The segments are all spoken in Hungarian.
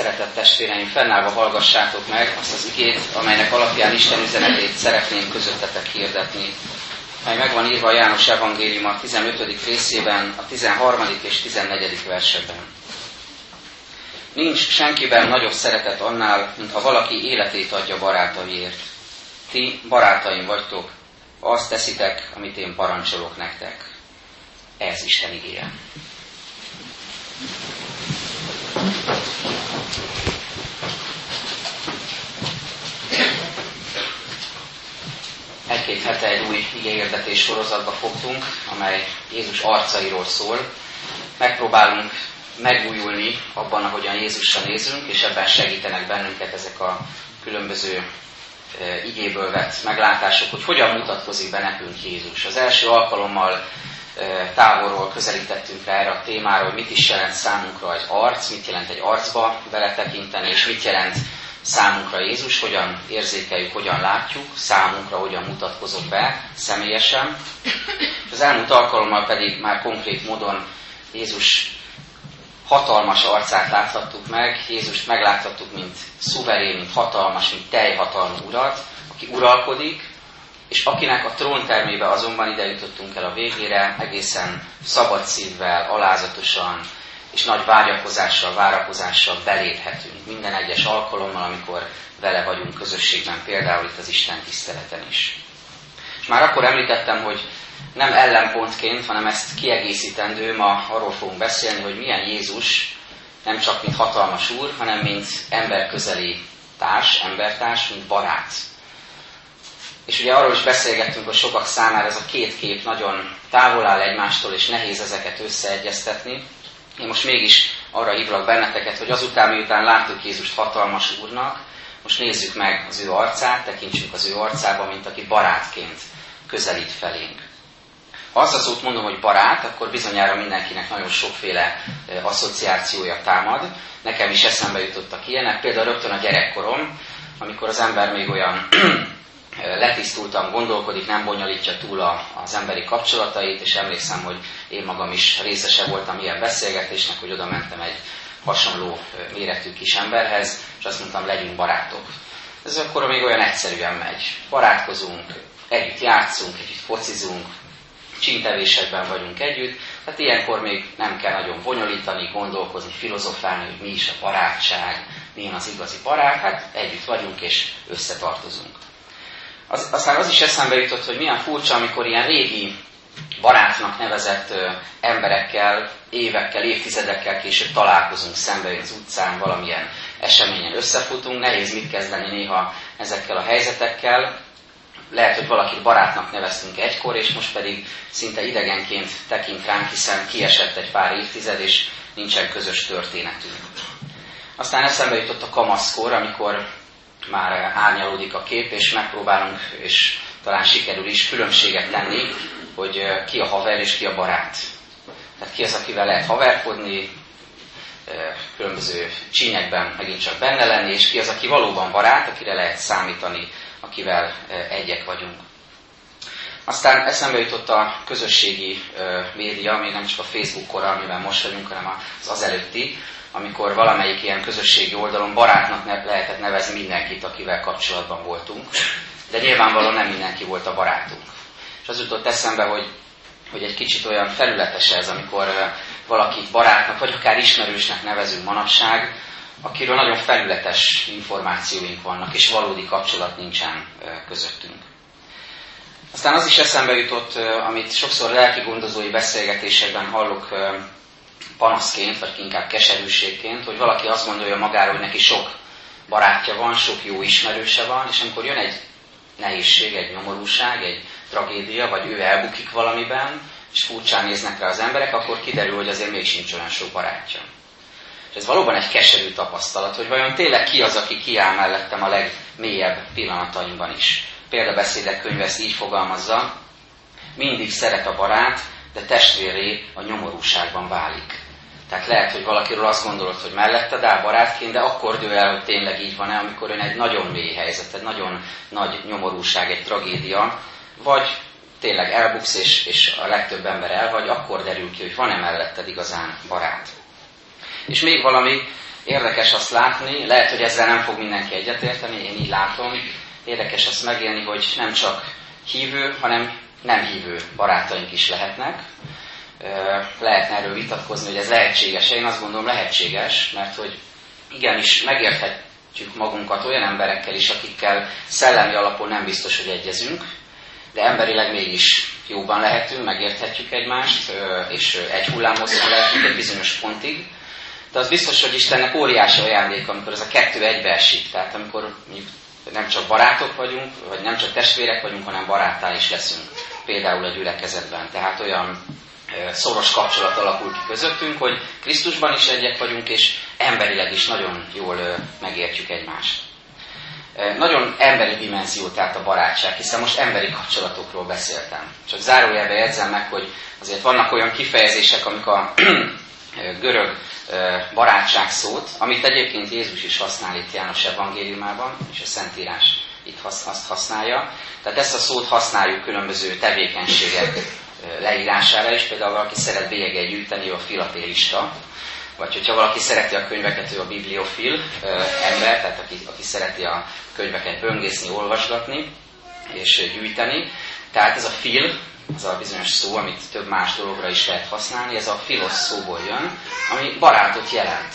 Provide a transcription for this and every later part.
szeretett testvéreim, fennállva hallgassátok meg azt az igét, amelynek alapján Isten üzenetét szeretném közöttetek hirdetni, mely meg van írva a János Evangélium a 15. részében, a 13. és 14. versekben. Nincs senkiben nagyobb szeretet annál, mint ha valaki életét adja barátaiért. Ti barátaim vagytok, azt teszitek, amit én parancsolok nektek. Ez Isten igéje. Egy-két hete egy új igényérdetés sorozatba fogtunk, amely Jézus arcairól szól. Megpróbálunk megújulni abban, ahogyan Jézusra nézünk, és ebben segítenek bennünket ezek a különböző e, igéből vett meglátások, hogy hogyan mutatkozik be nekünk Jézus. Az első alkalommal e, távolról közelítettünk rá erre a témára, hogy mit is jelent számunkra egy arc, mit jelent egy arcba beletekinteni, és mit jelent számunkra Jézus, hogyan érzékeljük, hogyan látjuk, számunkra hogyan mutatkozott be személyesen. Az elmúlt alkalommal pedig már konkrét módon Jézus hatalmas arcát láthattuk meg, Jézust megláthattuk, mint szuverén, mint hatalmas, mint teljhatalmú urat, aki uralkodik, és akinek a tróntermébe azonban ide jutottunk el a végére, egészen szabad szívvel, alázatosan, és nagy vágyakozással, várakozással beléphetünk minden egyes alkalommal, amikor vele vagyunk közösségben, például itt az Isten tiszteleten is. És már akkor említettem, hogy nem ellenpontként, hanem ezt kiegészítendő, ma arról fogunk beszélni, hogy milyen Jézus nem csak mint hatalmas úr, hanem mint emberközeli társ, embertárs, mint barát. És ugye arról is beszélgettünk, hogy sokak számára ez a két kép nagyon távol áll egymástól, és nehéz ezeket összeegyeztetni. Én most mégis arra hívlak benneteket, hogy azután, miután láttuk Jézust hatalmas úrnak, most nézzük meg az ő arcát, tekintsünk az ő arcába, mint aki barátként közelít felénk. Ha azt az szót mondom, hogy barát, akkor bizonyára mindenkinek nagyon sokféle asszociációja támad. Nekem is eszembe jutottak ilyenek, például rögtön a gyerekkorom, amikor az ember még olyan letisztultan gondolkodik, nem bonyolítja túl a, az emberi kapcsolatait, és emlékszem, hogy én magam is részese voltam ilyen beszélgetésnek, hogy oda mentem egy hasonló méretű kis emberhez, és azt mondtam, legyünk barátok. Ez akkor még olyan egyszerűen megy. Barátkozunk, együtt játszunk, együtt focizunk, csintevésekben vagyunk együtt, tehát ilyenkor még nem kell nagyon bonyolítani, gondolkozni, filozofálni, hogy mi is a barátság, milyen az igazi barát, hát együtt vagyunk és összetartozunk. Az, aztán az is eszembe jutott, hogy milyen furcsa, amikor ilyen régi barátnak nevezett ö, emberekkel, évekkel, évtizedekkel később találkozunk szembe az utcán, valamilyen eseményen összefutunk, nehéz mit kezdeni néha ezekkel a helyzetekkel. Lehet, hogy valakit barátnak neveztünk egykor, és most pedig szinte idegenként tekint ránk, hiszen kiesett egy pár évtized, és nincsen közös történetünk. Aztán eszembe jutott a kamaszkor, amikor már árnyalódik a kép, és megpróbálunk, és talán sikerül is különbséget tenni, hogy ki a haver és ki a barát. Tehát ki az, akivel lehet haverkodni, különböző csínyekben megint csak benne lenni, és ki az, aki valóban barát, akire lehet számítani, akivel egyek vagyunk. Aztán eszembe jutott a közösségi média, ami nem csak a Facebook kor, amiben most vagyunk, hanem az előtti, amikor valamelyik ilyen közösségi oldalon barátnak ne, lehetett nevezni mindenkit, akivel kapcsolatban voltunk, de nyilvánvalóan nem mindenki volt a barátunk. És az jutott eszembe, hogy, hogy egy kicsit olyan felületes ez, amikor valakit barátnak, vagy akár ismerősnek nevezünk manapság, akiről nagyon felületes információink vannak, és valódi kapcsolat nincsen közöttünk. Aztán az is eszembe jutott, amit sokszor lelki gondozói beszélgetésekben hallok panaszként, vagy inkább keserűségként, hogy valaki azt gondolja magáról, hogy neki sok barátja van, sok jó ismerőse van, és amikor jön egy nehézség, egy nyomorúság, egy tragédia, vagy ő elbukik valamiben, és furcsán néznek rá az emberek, akkor kiderül, hogy azért még sincs olyan sok barátja. És ez valóban egy keserű tapasztalat, hogy vajon tényleg ki az, aki kiáll mellettem a legmélyebb pillanataimban is. Példabeszédek könyve ezt így fogalmazza, mindig szeret a barát, de testvéré a nyomorúságban válik. Tehát lehet, hogy valakiről azt gondolod, hogy mellette áll barátként, de akkor dől el, hogy tényleg így van-e, amikor ön egy nagyon mély helyzet, egy nagyon nagy nyomorúság, egy tragédia, vagy tényleg elbuksz, és, és a legtöbb ember elhagy, akkor derül ki, hogy van-e melletted igazán barát. És még valami, érdekes azt látni, lehet, hogy ezzel nem fog mindenki egyetérteni, én így látom, érdekes azt megélni, hogy nem csak hívő, hanem nem hívő barátaink is lehetnek. Lehetne erről vitatkozni, hogy ez lehetséges. Én azt gondolom lehetséges, mert hogy igenis megérthetjük magunkat olyan emberekkel is, akikkel szellemi alapon nem biztos, hogy egyezünk, de emberileg mégis jóban lehetünk, megérthetjük egymást, és egy hullámhosszon lehetünk egy bizonyos pontig. De az biztos, hogy Istennek óriási ajándék, amikor ez a kettő egybe esik. Tehát amikor nem csak barátok vagyunk, vagy nem csak testvérek vagyunk, hanem barátá is leszünk. Például a gyülekezetben. Tehát olyan szoros kapcsolat alakul ki közöttünk, hogy Krisztusban is egyek vagyunk, és emberileg is nagyon jól megértjük egymást. Nagyon emberi dimenzió, tehát a barátság, hiszen most emberi kapcsolatokról beszéltem. Csak zárójelbe jegyzem meg, hogy azért vannak olyan kifejezések, amik a görög barátság szót, amit egyébként Jézus is használ itt János evangéliumában, és a Szentírás itt azt használja. Tehát ezt a szót használjuk különböző tevékenységek leírására is, például valaki szeret bélyeget gyűjteni, a filatélista, vagy hogyha valaki szereti a könyveket, ő a bibliofil ember, tehát aki, aki szereti a könyveket böngészni, olvasgatni és gyűjteni. Tehát ez a fil, az a bizonyos szó, amit több más dologra is lehet használni, ez a filos szóból jön, ami barátot jelent.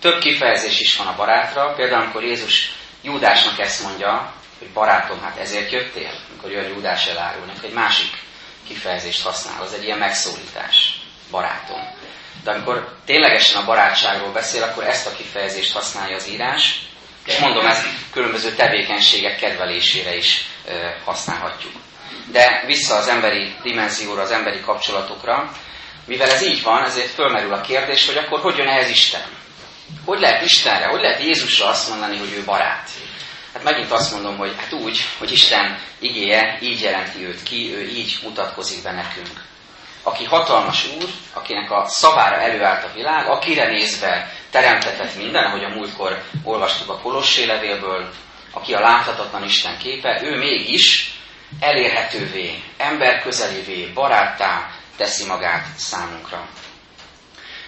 Több kifejezés is van a barátra, például amikor Jézus Júdásnak ezt mondja, hogy barátom, hát ezért jöttél, amikor jön Júdás elárulnak, egy másik kifejezést használ, az egy ilyen megszólítás, barátom. De amikor ténylegesen a barátságról beszél, akkor ezt a kifejezést használja az írás, és mondom, ezt különböző tevékenységek kedvelésére is használhatjuk. De vissza az emberi dimenzióra, az emberi kapcsolatokra, mivel ez így van, ezért fölmerül a kérdés, hogy akkor hogy jön ehhez Isten? Hogy lehet Istenre, hogy lehet Jézusra azt mondani, hogy ő barát? Megint azt mondom, hogy hát úgy, hogy Isten igéje így jelenti őt ki, ő így mutatkozik be nekünk. Aki hatalmas úr, akinek a szavára előállt a világ, akire nézve teremtetett minden, ahogy a múltkor olvastuk a Kolossé levélből, aki a láthatatlan Isten képe, ő mégis elérhetővé, ember közelévé, baráttá teszi magát számunkra.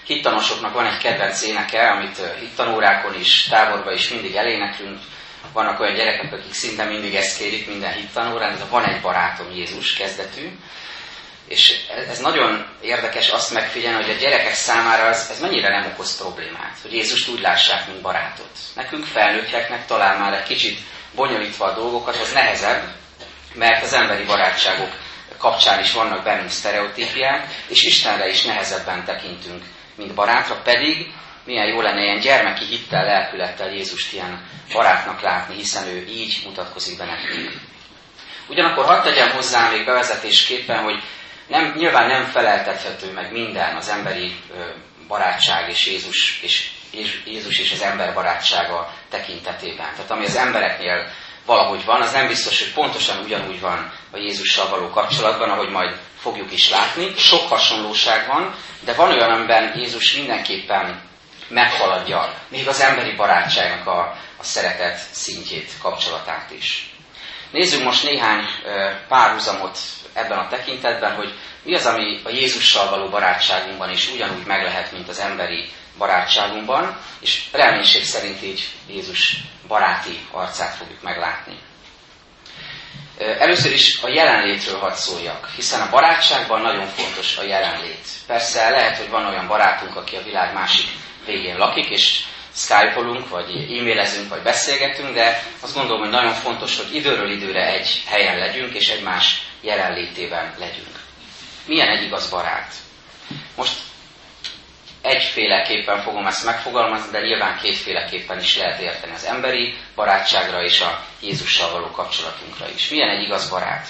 Hittanosoknak van egy kedvenc éneke, amit hittanórákon is, táborban is mindig eléneklünk. Vannak olyan gyerekek, akik szinte mindig ezt kérik minden hittanórán, de van egy barátom Jézus kezdetű. És ez nagyon érdekes azt megfigyelni, hogy a gyerekek számára ez, ez mennyire nem okoz problémát, hogy Jézust úgy lássák, mint barátot. Nekünk felnőtteknek talán már egy kicsit bonyolítva a dolgokat, az nehezebb, mert az emberi barátságok kapcsán is vannak bennünk sztereotípiák, és Istenre is nehezebben tekintünk, mint barátra, pedig milyen jó lenne ilyen gyermeki hittel, lelkülettel Jézust ilyen barátnak látni, hiszen ő így mutatkozik be nekünk. Ugyanakkor hadd tegyem hozzá még bevezetésképpen, hogy nem, nyilván nem feleltethető meg minden az emberi barátság és Jézus és, Jézus és az ember barátsága tekintetében. Tehát ami az embereknél valahogy van, az nem biztos, hogy pontosan ugyanúgy van a Jézussal való kapcsolatban, ahogy majd fogjuk is látni. Sok hasonlóság van, de van olyan, amiben Jézus mindenképpen meghaladja még az emberi barátságnak a, a szeretet szintjét, kapcsolatát is. Nézzük most néhány párhuzamot ebben a tekintetben, hogy mi az, ami a Jézussal való barátságunkban is ugyanúgy meg lehet, mint az emberi barátságunkban, és reménység szerint így Jézus baráti arcát fogjuk meglátni. Először is a jelenlétről hadd szóljak, hiszen a barátságban nagyon fontos a jelenlét. Persze lehet, hogy van olyan barátunk, aki a világ másik végén lakik, és skype-olunk, vagy e-mailezünk, vagy beszélgetünk, de azt gondolom, hogy nagyon fontos, hogy időről időre egy helyen legyünk, és egymás jelenlétében legyünk. Milyen egy igaz barát? Most egyféleképpen fogom ezt megfogalmazni, de nyilván kétféleképpen is lehet érteni az emberi barátságra és a Jézussal való kapcsolatunkra is. Milyen egy igaz barát?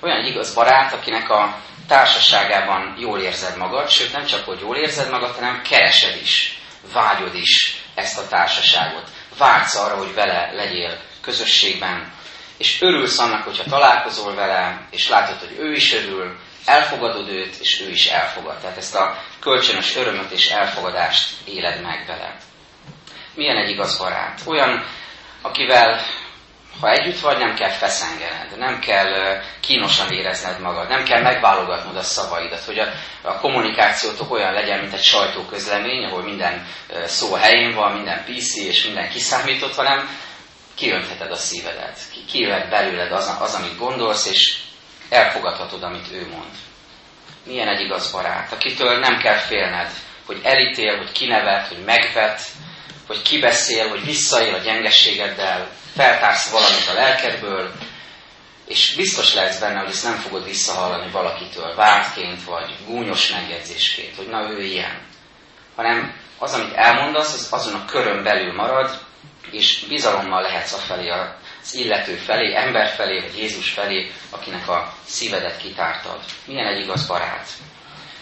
Olyan egy igaz barát, akinek a társaságában jól érzed magad, sőt nem csak, hogy jól érzed magad, hanem keresed is, vágyod is ezt a társaságot. Vágysz arra, hogy vele legyél közösségben, és örülsz annak, hogyha találkozol vele, és látod, hogy ő is örül, elfogadod őt, és ő is elfogad. Tehát ezt a kölcsönös örömöt és elfogadást éled meg vele. Milyen egy igaz barát? Olyan, akivel ha együtt vagy, nem kell feszengened, nem kell kínosan érezned magad, nem kell megválogatnod a szavaidat, hogy a, a kommunikációtok olyan legyen, mint egy sajtóközlemény, ahol minden szó helyén van, minden PC és minden kiszámított, hanem kiöntheted a szívedet, kijöhet belőled az, az, amit gondolsz, és elfogadhatod, amit ő mond. Milyen egy igaz barát, akitől nem kell félned, hogy elítél, hogy kinevet, hogy megvet, hogy kibeszél, hogy visszaél a gyengességeddel, feltársz valamit a lelkedből, és biztos lesz benne, hogy ezt nem fogod visszahallani valakitől, vártként vagy gúnyos megjegyzésként, hogy na ő ilyen. Hanem az, amit elmondasz, az azon a körön belül marad, és bizalommal lehetsz a felé, az illető felé, ember felé, vagy Jézus felé, akinek a szívedet kitártad. Milyen egy igaz barát,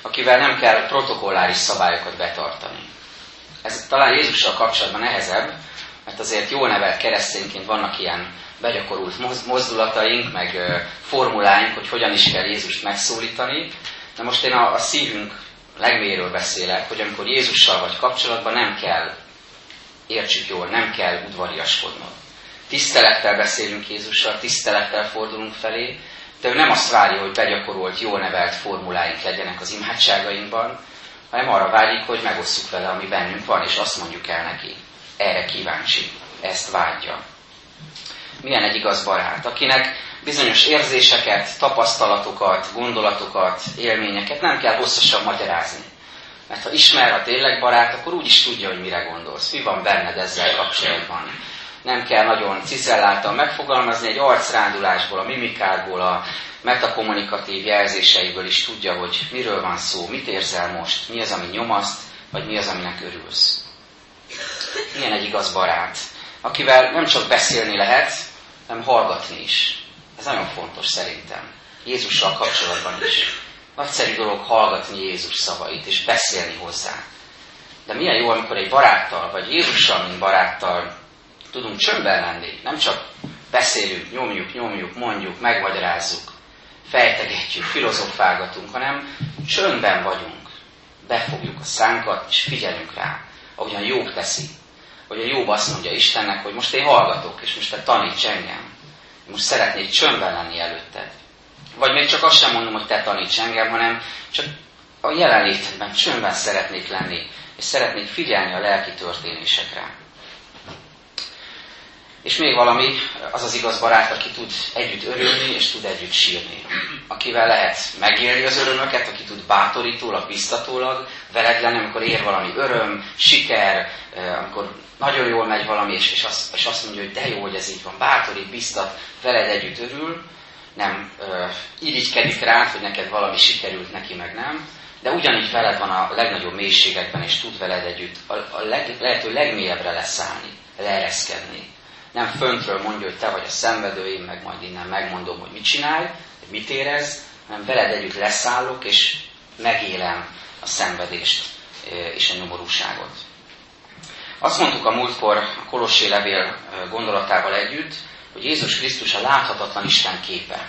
akivel nem kell protokolláris szabályokat betartani. Ez talán Jézussal kapcsolatban nehezebb, mert azért jól nevelt keresztényként vannak ilyen begyakorult mozdulataink, meg formuláink, hogy hogyan is kell Jézust megszólítani. De most én a, a szívünk legméről beszélek, hogy amikor Jézussal vagy kapcsolatban nem kell, értsük jól, nem kell udvariaskodnod. Tisztelettel beszélünk Jézussal, tisztelettel fordulunk felé, de ő nem azt várja, hogy begyakorolt, jól nevelt formuláink legyenek az imádságainkban, hanem arra vágyik, hogy megosszuk vele, ami bennünk van, és azt mondjuk el neki. Erre kíváncsi, ezt vágyja. Milyen egy igaz barát, akinek bizonyos érzéseket, tapasztalatokat, gondolatokat, élményeket nem kell hosszasan magyarázni. Mert ha ismer, ha tényleg barát, akkor úgy is tudja, hogy mire gondolsz. Mi van benned ezzel kapcsolatban. Nem kell nagyon cizelláltan megfogalmazni, egy arcrándulásból, a mimikából, a metakommunikatív jelzéseiből is tudja, hogy miről van szó, mit érzel most, mi az, ami nyomaszt, vagy mi az, aminek örülsz. Milyen egy igaz barát, akivel nem csak beszélni lehet, hanem hallgatni is. Ez nagyon fontos szerintem. Jézussal kapcsolatban is. Nagyszerű dolog hallgatni Jézus szavait, és beszélni hozzá. De milyen jó, amikor egy baráttal, vagy Jézussal, mint baráttal tudunk csöndben lenni. Nem csak beszélünk, nyomjuk, nyomjuk, mondjuk, megmagyarázzuk, fejtegetjük, filozofálgatunk, hanem csöndben vagyunk. Befogjuk a szánkat, és figyelünk rá, ahogyan Jobb teszi. Hogy a Jobb azt mondja Istennek, hogy most én hallgatok, és most te taníts engem. Most szeretnék csöndben lenni előtted. Vagy még csak azt sem mondom, hogy te taníts engem, hanem csak a jelenlétedben csöndben szeretnék lenni, és szeretnék figyelni a lelki történésekre. És még valami, az az igaz barát, aki tud együtt örülni, és tud együtt sírni. Akivel lehet megélni az örömöket, aki tud bátorítólag, biztatólag veled lenni, amikor ér valami öröm, siker, amikor nagyon jól megy valami, és, és, azt, és azt mondja, hogy de jó, hogy ez így van, bátorít, biztat, veled együtt örül, nem irigykedik rád, hogy neked valami sikerült, neki meg nem, de ugyanígy veled van a legnagyobb mélységekben, és tud veled együtt a, a leg, lehető legmélyebbre leszállni, leereszkedni nem föntről mondja, hogy te vagy a szenvedő, én meg majd innen megmondom, hogy mit csinálj, hogy mit érez, hanem veled együtt leszállok, és megélem a szenvedést és a nyomorúságot. Azt mondtuk a múltkor a Kolossé levél gondolatával együtt, hogy Jézus Krisztus a láthatatlan Isten képe.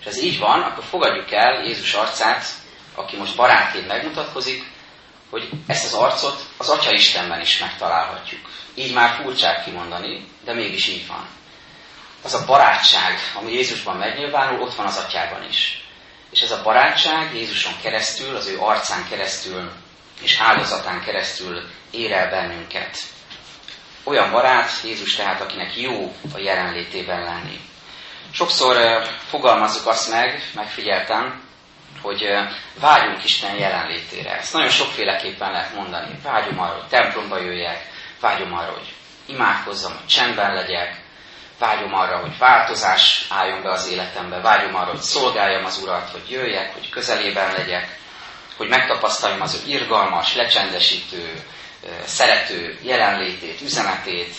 És ez így van, akkor fogadjuk el Jézus arcát, aki most barátként megmutatkozik, hogy ezt az arcot az Atya Istenben is megtalálhatjuk. Így már furcsák kimondani, de mégis így van. Az a barátság, ami Jézusban megnyilvánul, ott van az Atyában is. És ez a barátság Jézuson keresztül, az ő arcán keresztül és áldozatán keresztül ér el bennünket. Olyan barát Jézus tehát, akinek jó a jelenlétében lenni. Sokszor fogalmazzuk azt meg, megfigyeltem, hogy vágyunk Isten jelenlétére. Ezt nagyon sokféleképpen lehet mondani. Vágyom arra, hogy templomba jöjjek, vágyom arra, hogy imádkozzam, hogy csendben legyek, vágyom arra, hogy változás álljon be az életembe, vágyom arra, hogy szolgáljam az Urat, hogy jöjjek, hogy közelében legyek, hogy megtapasztaljam az ő irgalmas, lecsendesítő, szerető jelenlétét, üzenetét,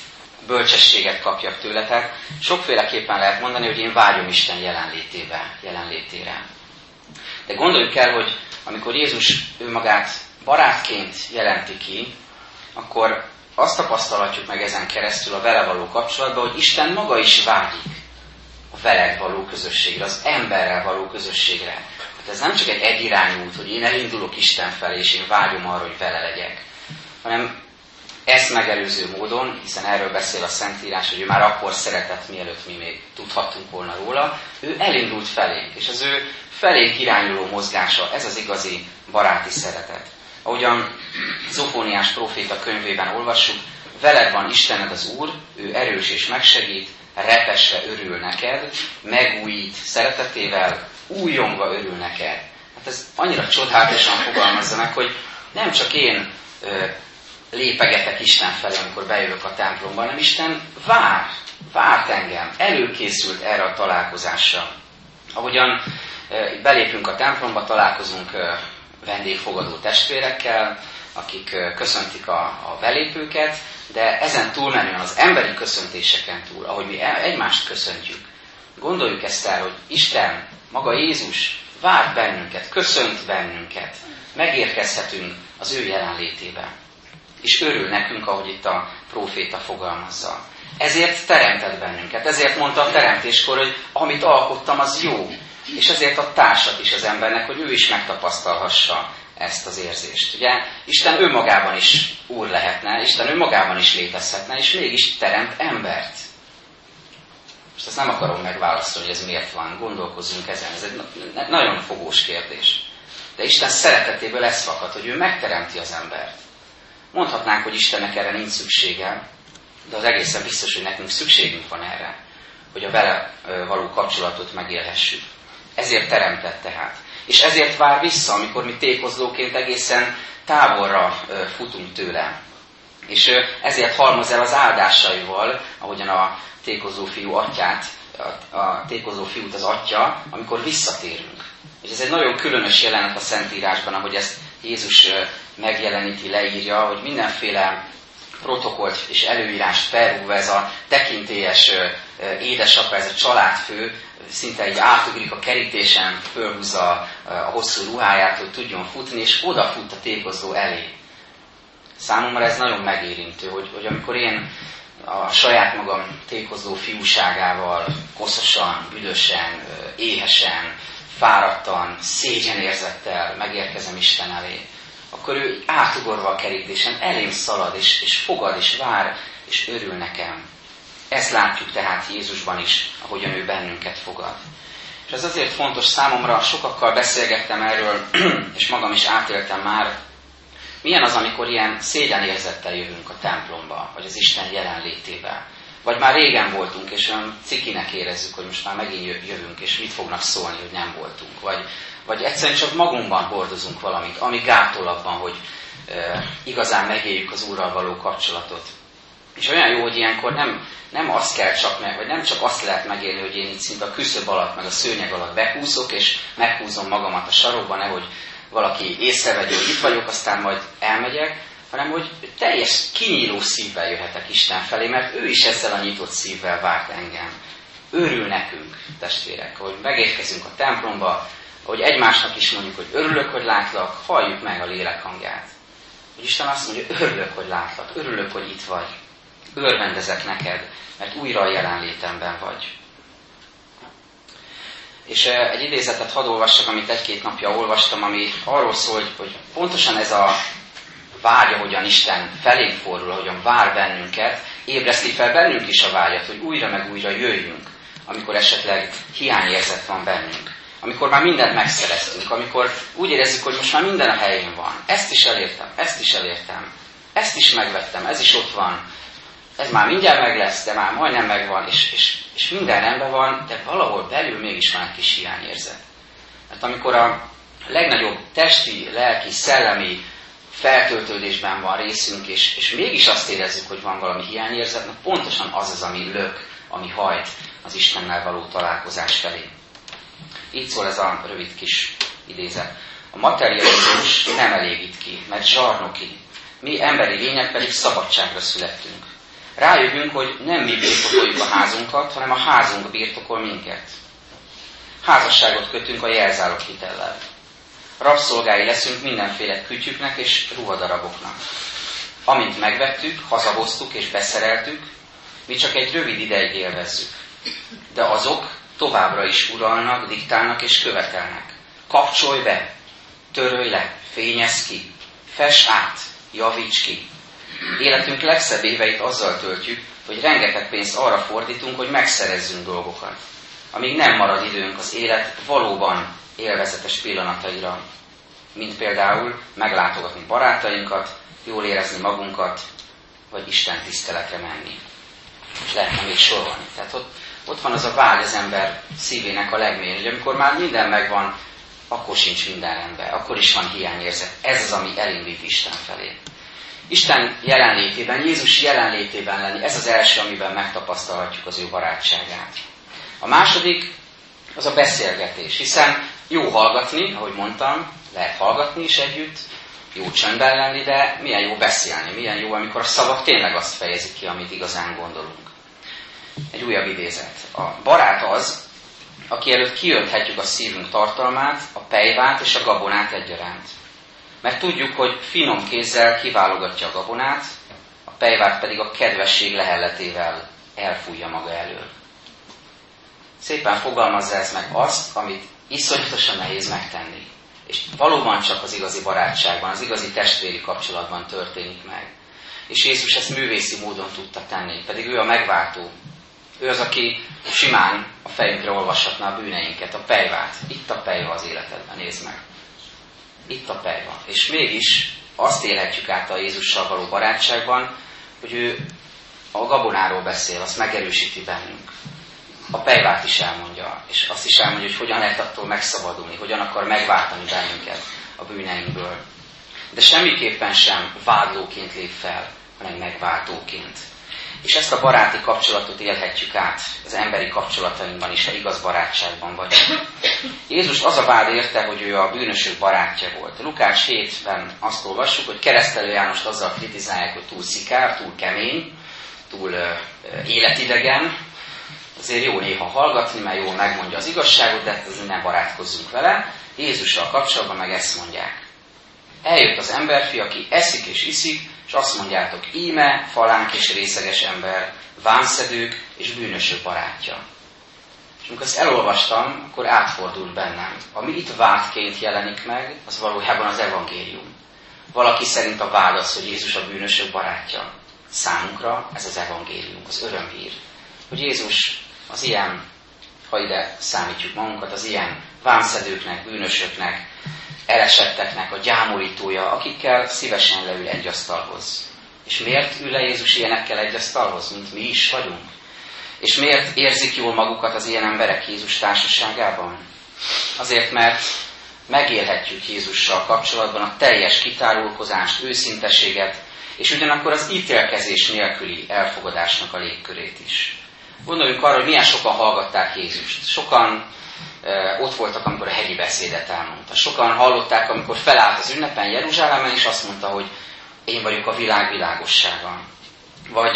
bölcsességet kapjak tőle. Tehát sokféleképpen lehet mondani, hogy én vágyom Isten jelenlétébe, jelenlétére. De gondoljuk el, hogy amikor Jézus ő magát barátként jelenti ki, akkor azt tapasztalhatjuk meg ezen keresztül a vele való kapcsolatban, hogy Isten maga is vágyik a veled való közösségre, az emberrel való közösségre. Hát ez nem csak egy egyirányú út, hogy én elindulok Isten felé, és én vágyom arra, hogy vele legyek, hanem ezt megelőző módon, hiszen erről beszél a Szentírás, hogy ő már akkor szeretett, mielőtt mi még tudhattunk volna róla, ő elindult felénk, és az ő felénk irányuló mozgása, ez az igazi baráti szeretet. Ahogyan Zofóniás proféta könyvében olvassuk, veled van Istened az Úr, ő erős és megsegít, repesve örül neked, megújít szeretetével, újongva örül neked. Hát ez annyira csodálatosan fogalmazza meg, hogy nem csak én ö, lépegetek Isten felé, amikor bejövök a templomba, hanem Isten vár, várt engem, előkészült erre a találkozásra. Ahogyan ö, belépünk a templomba, találkozunk vendégfogadó testvérekkel, akik köszöntik a, a belépőket, de ezen túlmenően az emberi köszöntéseken túl, ahogy mi e- egymást köszöntjük, gondoljuk ezt el, hogy Isten, maga Jézus vár bennünket, köszönt bennünket, megérkezhetünk az ő jelenlétébe. És örül nekünk, ahogy itt a próféta fogalmazza. Ezért teremtett bennünket, ezért mondta a teremtéskor, hogy amit alkottam, az jó. És ezért a társat is az embernek, hogy ő is megtapasztalhassa ezt az érzést. Ugye Isten önmagában is úr lehetne, Isten önmagában is létezhetne, és mégis teremt embert. Most ezt nem akarom megválaszolni, hogy ez miért van, gondolkozzunk ezen, ez egy nagyon fogós kérdés. De Isten szeretetéből ez fakad, hogy ő megteremti az embert. Mondhatnánk, hogy Istennek erre nincs szüksége, de az egészen biztos, hogy nekünk szükségünk van erre, hogy a vele való kapcsolatot megélhessük. Ezért teremtett tehát. És ezért vár vissza, amikor mi tékozlóként egészen távolra futunk tőle. És ezért halmoz el az áldásaival, ahogyan a tékozó fiú atyát, a tékozó fiút az atya, amikor visszatérünk. És ez egy nagyon különös jelenet a Szentírásban, ahogy ezt Jézus megjeleníti, leírja, hogy mindenféle protokollt és előírást felrúva ez a tekintélyes édesapa, ez a családfő, szinte egy átugrik a kerítésen, fölhúzza a hosszú ruháját, hogy tudjon futni, és odafut a tékozó elé. Számomra ez nagyon megérintő, hogy, hogy amikor én a saját magam tékozó fiúságával, koszosan, büdösen, éhesen, fáradtan, szégyenérzettel megérkezem Isten elé, akkor ő átugorva a kerítésen elém szalad, és, és fogad, és vár, és örül nekem. Ezt látjuk tehát Jézusban is, ahogyan ő bennünket fogad. És ez azért fontos számomra, sokakkal beszélgettem erről, és magam is átéltem már, milyen az, amikor ilyen szégyenérzettel jövünk a templomba, vagy az Isten jelenlétébe. Vagy már régen voltunk, és olyan cikinek érezzük, hogy most már megint jövünk, és mit fognak szólni, hogy nem voltunk. Vagy, vagy egyszerűen csak magunkban hordozunk valamit, ami gátol abban, hogy e, igazán megéljük az Úrral való kapcsolatot. És olyan jó, hogy ilyenkor nem, nem azt kell csak meg, vagy nem csak azt lehet megélni, hogy én itt szinte a küszöb alatt, meg a szőnyeg alatt behúzok, és meghúzom magamat a sarokba, nehogy valaki észrevegye, hogy itt vagyok, aztán majd elmegyek, hanem hogy teljes kinyíló szívvel jöhetek Isten felé, mert ő is ezzel a nyitott szívvel várt engem. Örül nekünk, testvérek, hogy megérkezünk a templomba, hogy egymásnak is mondjuk, hogy örülök, hogy látlak, halljuk meg a lélek hangját. Hogy Isten azt mondja, örülök, hogy látlak, örülök, hogy itt vagy. Örvendezek neked, mert újra a jelenlétemben vagy. És egy idézetet hadd olvassak, amit egy-két napja olvastam, ami arról szól, hogy, hogy pontosan ez a vágya, hogyan Isten felé fordul, hogyan vár bennünket, ébreszti fel bennünk is a vágyat, hogy újra meg újra jöjjünk, amikor esetleg hiányérzet van bennünk. Amikor már mindent megszereztünk, amikor úgy érezzük, hogy most már minden a helyén van. Ezt is elértem, ezt is elértem, ezt is megvettem, ez is ott van, ez már mindjárt meg lesz, de már majdnem megvan, és, és, és minden rendben van, de valahol belül mégis van egy kis hiányérzet. Mert amikor a legnagyobb testi, lelki, szellemi feltöltődésben van részünk, és, és mégis azt érezzük, hogy van valami hiányérzet, mert pontosan az az, ami lök, ami hajt az Istennel való találkozás felé. Így szól ez a rövid kis idézet. A materializmus nem elégít ki, mert zsarnoki. Mi emberi lények pedig szabadságra születtünk. Rájövünk, hogy nem mi birtokoljuk a házunkat, hanem a házunk birtokol minket. Házasságot kötünk a jelzálog hitellel. Rabszolgái leszünk mindenféle kütyüknek és ruhadaraboknak. Amint megvettük, hazahoztuk és beszereltük, mi csak egy rövid ideig élvezzük. De azok továbbra is uralnak, diktálnak és követelnek. Kapcsolj be, törölj le, fényezz ki, fes át, javíts ki. Életünk legszebb éveit azzal töltjük, hogy rengeteg pénzt arra fordítunk, hogy megszerezzünk dolgokat. Amíg nem marad időnk az élet valóban élvezetes pillanataira, mint például meglátogatni barátainkat, jól érezni magunkat, vagy Isten tiszteletre menni. És lehetne még sorolni. Tehát ott, ott van az a vágy az ember szívének a legmélyén, hogy amikor már minden megvan, akkor sincs minden rendben, akkor is van hiányérzet. Ez az, ami elindít Isten felé. Isten jelenlétében, Jézus jelenlétében lenni, ez az első, amiben megtapasztalhatjuk az ő barátságát. A második az a beszélgetés, hiszen jó hallgatni, ahogy mondtam, lehet hallgatni is együtt, jó csöndben lenni, de milyen jó beszélni, milyen jó, amikor a szavak tényleg azt fejezik ki, amit igazán gondolunk. Egy újabb idézet. A barát az, aki előtt kiönthetjük a szívünk tartalmát, a pejvát és a gabonát egyaránt. Mert tudjuk, hogy finom kézzel kiválogatja a gabonát, a pejvát pedig a kedvesség lehelletével elfújja maga elől. Szépen fogalmazza ez meg azt, amit iszonyatosan nehéz megtenni. És valóban csak az igazi barátságban, az igazi testvéri kapcsolatban történik meg. És Jézus ezt művészi módon tudta tenni, pedig ő a megváltó. Ő az, aki simán a fejünkre olvashatná a bűneinket, a pejvát. Itt a pejva az életedben, nézd meg. Itt a pejva. És mégis azt élhetjük át a Jézussal való barátságban, hogy ő a gabonáról beszél, azt megerősíti bennünk a pejvát is elmondja, és azt is elmondja, hogy hogyan lehet attól megszabadulni, hogyan akar megváltani bennünket a bűneinkből. De semmiképpen sem vádlóként lép fel, hanem megváltóként. És ezt a baráti kapcsolatot élhetjük át az emberi kapcsolatainkban is, ha igaz barátságban vagy. Jézus az a vád érte, hogy ő a bűnösök barátja volt. Lukács 7-ben azt olvassuk, hogy keresztelő Jánost azzal kritizálják, hogy túl szikár, túl kemény, túl életidegen, azért jó néha hallgatni, mert jól megmondja az igazságot, de hát ne barátkozzunk vele. Jézussal kapcsolatban meg ezt mondják. Eljött az emberfi, aki eszik és iszik, és azt mondjátok, íme, falánk és részeges ember, vánszedők és bűnösök barátja. És amikor ezt elolvastam, akkor átfordult bennem. Ami itt vádként jelenik meg, az valójában az evangélium. Valaki szerint a vád az, hogy Jézus a bűnösök barátja. Számunkra ez az evangélium, az örömhír. Hogy Jézus az ilyen, ha ide számítjuk magunkat, az ilyen vámszedőknek, bűnösöknek, elesetteknek a gyámolítója, akikkel szívesen leül egy asztalhoz. És miért ül le Jézus ilyenekkel egy asztalhoz, mint mi is vagyunk? És miért érzik jól magukat az ilyen emberek Jézus társaságában? Azért, mert megélhetjük Jézussal kapcsolatban a teljes kitárulkozást, őszinteséget, és ugyanakkor az ítélkezés nélküli elfogadásnak a légkörét is. Gondoljunk arra, hogy milyen sokan hallgatták Jézust. Sokan ott voltak, amikor a hegyi beszédet elmondta. Sokan hallották, amikor felállt az ünnepen Jeruzsálemben, és azt mondta, hogy én vagyok a világ világossága. Vagy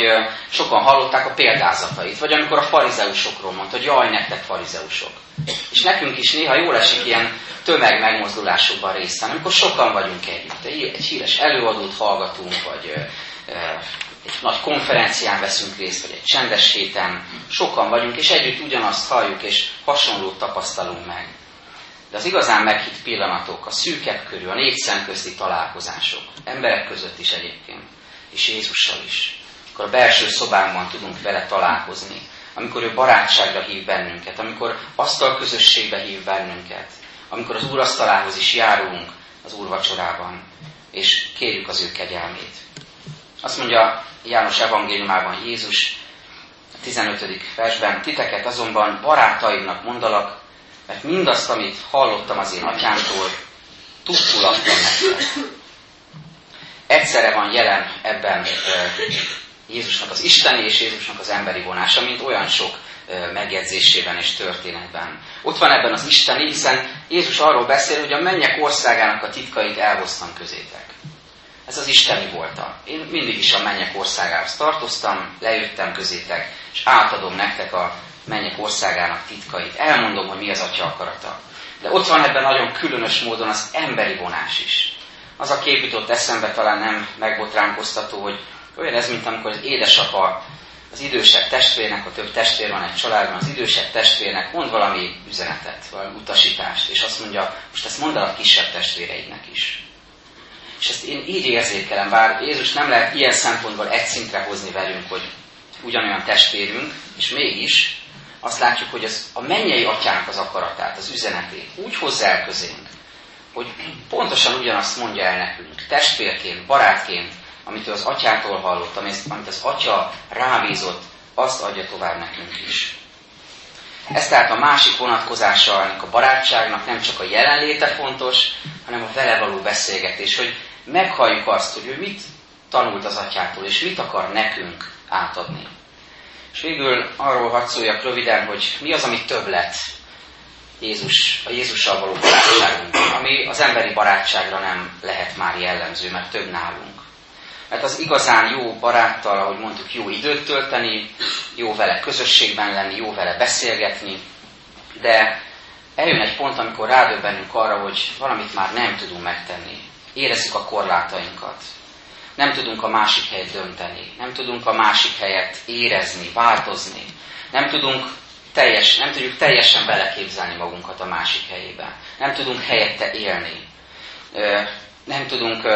sokan hallották a példázatait, vagy amikor a farizeusokról mondta, hogy jaj, nektek farizeusok. És nekünk is néha jól esik ilyen tömeg megmozdulásokban részt amikor sokan vagyunk együtt. Egy híres előadót hallgatunk, vagy nagy konferencián veszünk részt, vagy egy csendes héten, sokan vagyunk, és együtt ugyanazt halljuk, és hasonlót tapasztalunk meg. De az igazán meghitt pillanatok, a szűkebb körű, a négy szem közti találkozások, emberek között is egyébként, és Jézussal is, akkor a belső szobánkban tudunk vele találkozni, amikor ő barátságra hív bennünket, amikor asztal közösségbe hív bennünket, amikor az úrasztalához is járulunk az úrvacsorában, és kérjük az ő kegyelmét. Azt mondja János evangéliumában Jézus a 15. versben, titeket azonban barátaimnak mondalak, mert mindazt, amit hallottam az én atyámtól, tudtul adtam nektek. Egyszerre van jelen ebben Jézusnak az isteni és Jézusnak az emberi vonása, mint olyan sok megjegyzésében és történetben. Ott van ebben az isteni, hiszen Jézus arról beszél, hogy a mennyek országának a titkait elhoztam közétek. Ez az isteni voltam. Én mindig is a mennyek országához tartoztam, lejöttem közétek, és átadom nektek a mennyek országának titkait. Elmondom, hogy mi az atya akarata. De ott van ebben nagyon különös módon az emberi vonás is. Az a kép jutott eszembe, talán nem megbotránkoztató, hogy olyan ez, mint amikor az édesapa az idősebb testvérnek, a több testvér van egy családban, az idősebb testvérnek mond valami üzenetet, valami utasítást, és azt mondja, most ezt mondd el a kisebb testvéreidnek is. És ez ezt én így érzékelem, bár Jézus nem lehet ilyen szempontból egy szintre hozni velünk, hogy ugyanolyan testvérünk, és mégis azt látjuk, hogy az, a mennyei atyánk az akaratát, az üzenetét úgy hozza el közénk, hogy pontosan ugyanazt mondja el nekünk, testvérként, barátként, amit ő az atyától hallott, amit az atya rábízott, azt adja tovább nekünk is. Ez tehát a másik vonatkozása ennek a barátságnak nem csak a jelenléte fontos, hanem a vele való beszélgetés, hogy meghalljuk azt, hogy ő mit tanult az atyától, és mit akar nekünk átadni. És végül arról hadd szóljak röviden, hogy mi az, ami több lett Jézus, a Jézussal való barátságunk, ami az emberi barátságra nem lehet már jellemző, mert több nálunk. Mert az igazán jó baráttal, ahogy mondtuk, jó időt tölteni, jó vele közösségben lenni, jó vele beszélgetni, de eljön egy pont, amikor rádöbbenünk arra, hogy valamit már nem tudunk megtenni. Érezzük a korlátainkat. Nem tudunk a másik helyet dönteni. Nem tudunk a másik helyet érezni, változni. Nem tudunk teljes, nem tudjuk teljesen beleképzelni magunkat a másik helyébe. Nem tudunk helyette élni. Nem tudunk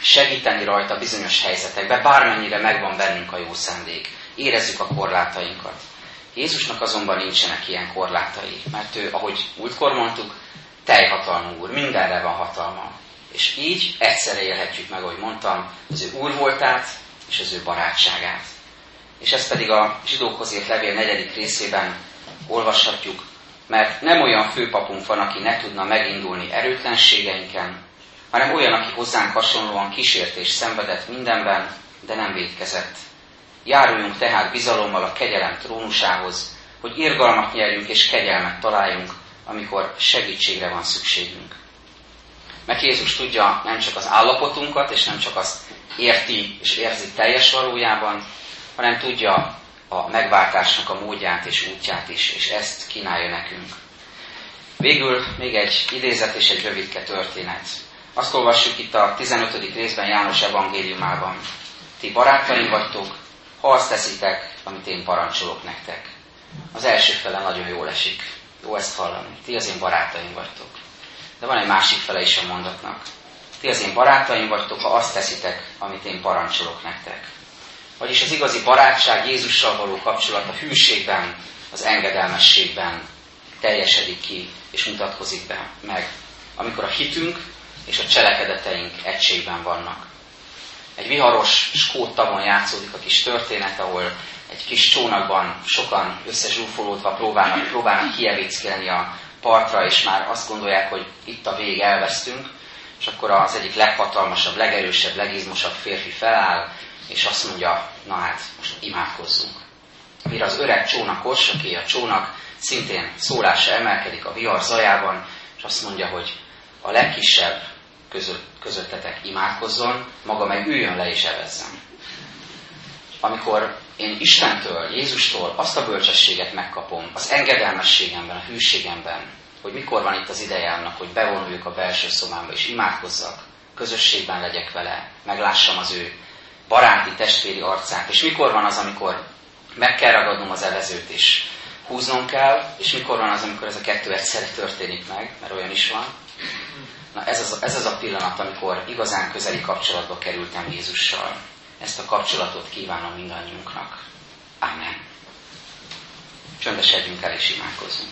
segíteni rajta bizonyos helyzetekben, bármennyire megvan bennünk a jó szándék. Érezzük a korlátainkat. Jézusnak azonban nincsenek ilyen korlátai, mert ő, ahogy múltkor mondtuk, teljhatalmú úr, mindenre van hatalma. És így egyszerre élhetjük meg, ahogy mondtam, az ő úr voltát és az ő barátságát. És ezt pedig a zsidókhoz írt levél negyedik részében olvashatjuk, mert nem olyan főpapunk van, aki ne tudna megindulni erőtlenségeinken, hanem olyan, aki hozzánk hasonlóan kísértés szenvedett mindenben, de nem védkezett. Járuljunk tehát bizalommal a kegyelem trónusához, hogy irgalmat nyerjünk és kegyelmet találjunk, amikor segítségre van szükségünk. Mert Jézus tudja nem csak az állapotunkat, és nem csak azt érti és érzi teljes valójában, hanem tudja a megváltásnak a módját és útját is, és ezt kínálja nekünk. Végül még egy idézet és egy rövidke történet. Azt olvassuk itt a 15. részben János evangéliumában. Ti barátaim vagytok, ha azt teszitek, amit én parancsolok nektek. Az első fele nagyon jól esik. Jó ezt hallani. Ti az én barátaim vagytok. De van egy másik fele is a mondatnak. Ti az én barátaim vagytok, ha azt teszitek, amit én parancsolok nektek. Vagyis az igazi barátság Jézussal való kapcsolat a hűségben, az engedelmességben teljesedik ki és mutatkozik be meg. Amikor a hitünk és a cselekedeteink egységben vannak. Egy viharos skót tavon játszódik a kis történet, ahol egy kis csónakban sokan összezsúfolódva próbálnak, próbálnak kievickelni a partra, és már azt gondolják, hogy itt a vég elvesztünk, és akkor az egyik leghatalmasabb, legerősebb, legizmosabb férfi feláll, és azt mondja, na hát, most imádkozzunk. Mire az öreg csónakos, aki a csónak szintén szólása emelkedik a vihar zajában, és azt mondja, hogy a legkisebb között, közöttetek imádkozzon, maga meg üljön le és evezzen. Amikor én Istentől, Jézustól azt a bölcsességet megkapom, az engedelmességemben, a hűségemben, hogy mikor van itt az ideje annak, hogy bevonuljuk a belső szobámba és imádkozzak, közösségben legyek vele, meglássam az ő baráti, testvéri arcát, és mikor van az, amikor meg kell ragadnom az evezőt és húznom kell, és mikor van az, amikor ez a kettő egyszerre történik meg, mert olyan is van, Na ez az, ez az a pillanat, amikor igazán közeli kapcsolatba kerültem Jézussal. Ezt a kapcsolatot kívánom mindannyiunknak. Amen. Csöndesedjünk el és imádkozzunk.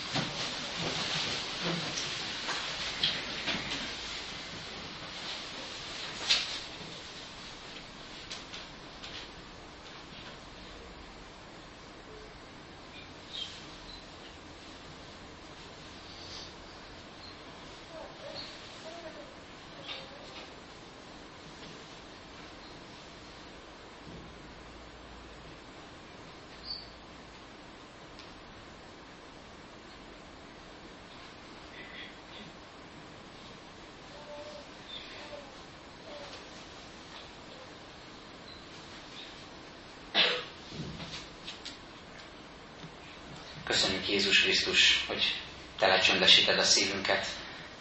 Köszönjük Jézus Krisztus, hogy te lecsöndesíted a szívünket.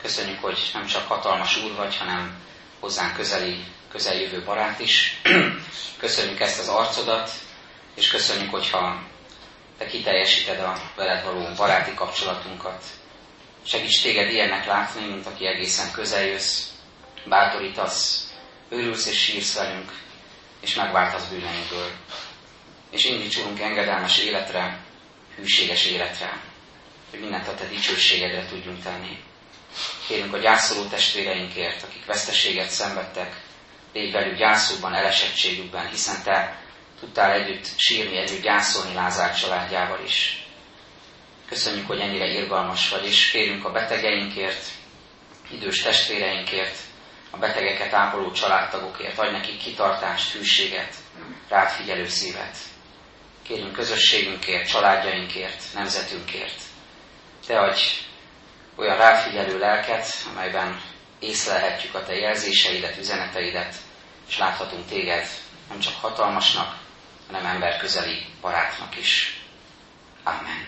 Köszönjük, hogy nem csak hatalmas úr vagy, hanem hozzánk közeli, közeljövő barát is. Köszönjük ezt az arcodat, és köszönjük, hogyha te kiteljesíted a veled való baráti kapcsolatunkat. Segíts téged ilyennek látni, mint aki egészen közel jössz, bátorítasz, örülsz és sírsz velünk, és megváltasz bűneinkből. És indítsunk engedelmes életre, hűséges életre, hogy mindent a te dicsőségedre tudjunk tenni. Kérünk a gyászoló testvéreinkért, akik veszteséget szenvedtek, légy velük gyászukban, elesettségükben, hiszen te tudtál együtt sírni, együtt gyászolni Lázár családjával is. Köszönjük, hogy ennyire irgalmas vagy, és kérünk a betegeinkért, idős testvéreinkért, a betegeket ápoló családtagokért, adj nekik kitartást, hűséget, rád figyelő szívet. Kérünk közösségünkért, családjainkért, nemzetünkért. Te adj olyan ráfigyelő lelket, amelyben észlelhetjük a te jelzéseidet, üzeneteidet, és láthatunk téged nem csak hatalmasnak, hanem emberközeli barátnak is. Amen.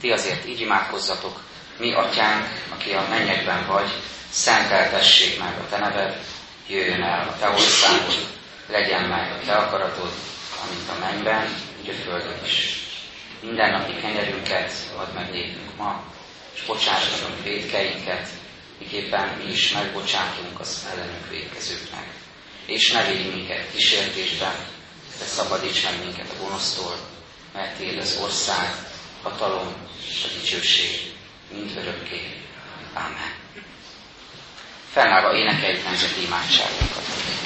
Ti azért így imádkozzatok, mi atyánk, aki a mennyekben vagy, szenteltessék meg a te neved, jöjjön el a te országod, legyen meg a te akaratod, amint a mennyben, úgy a földön is. Minden napi kenyerünket add meg nékünk ma, és bocsáss meg a védkeinket, miképpen mi is megbocsátunk az ellenünk védkezőknek. És ne védj minket kísértésben, de szabadíts meg minket a gonosztól, mert Téd az ország, hatalom és a dicsőség mind örökké. Amen. Fennállva énekeljük nemzeti imádságunkat.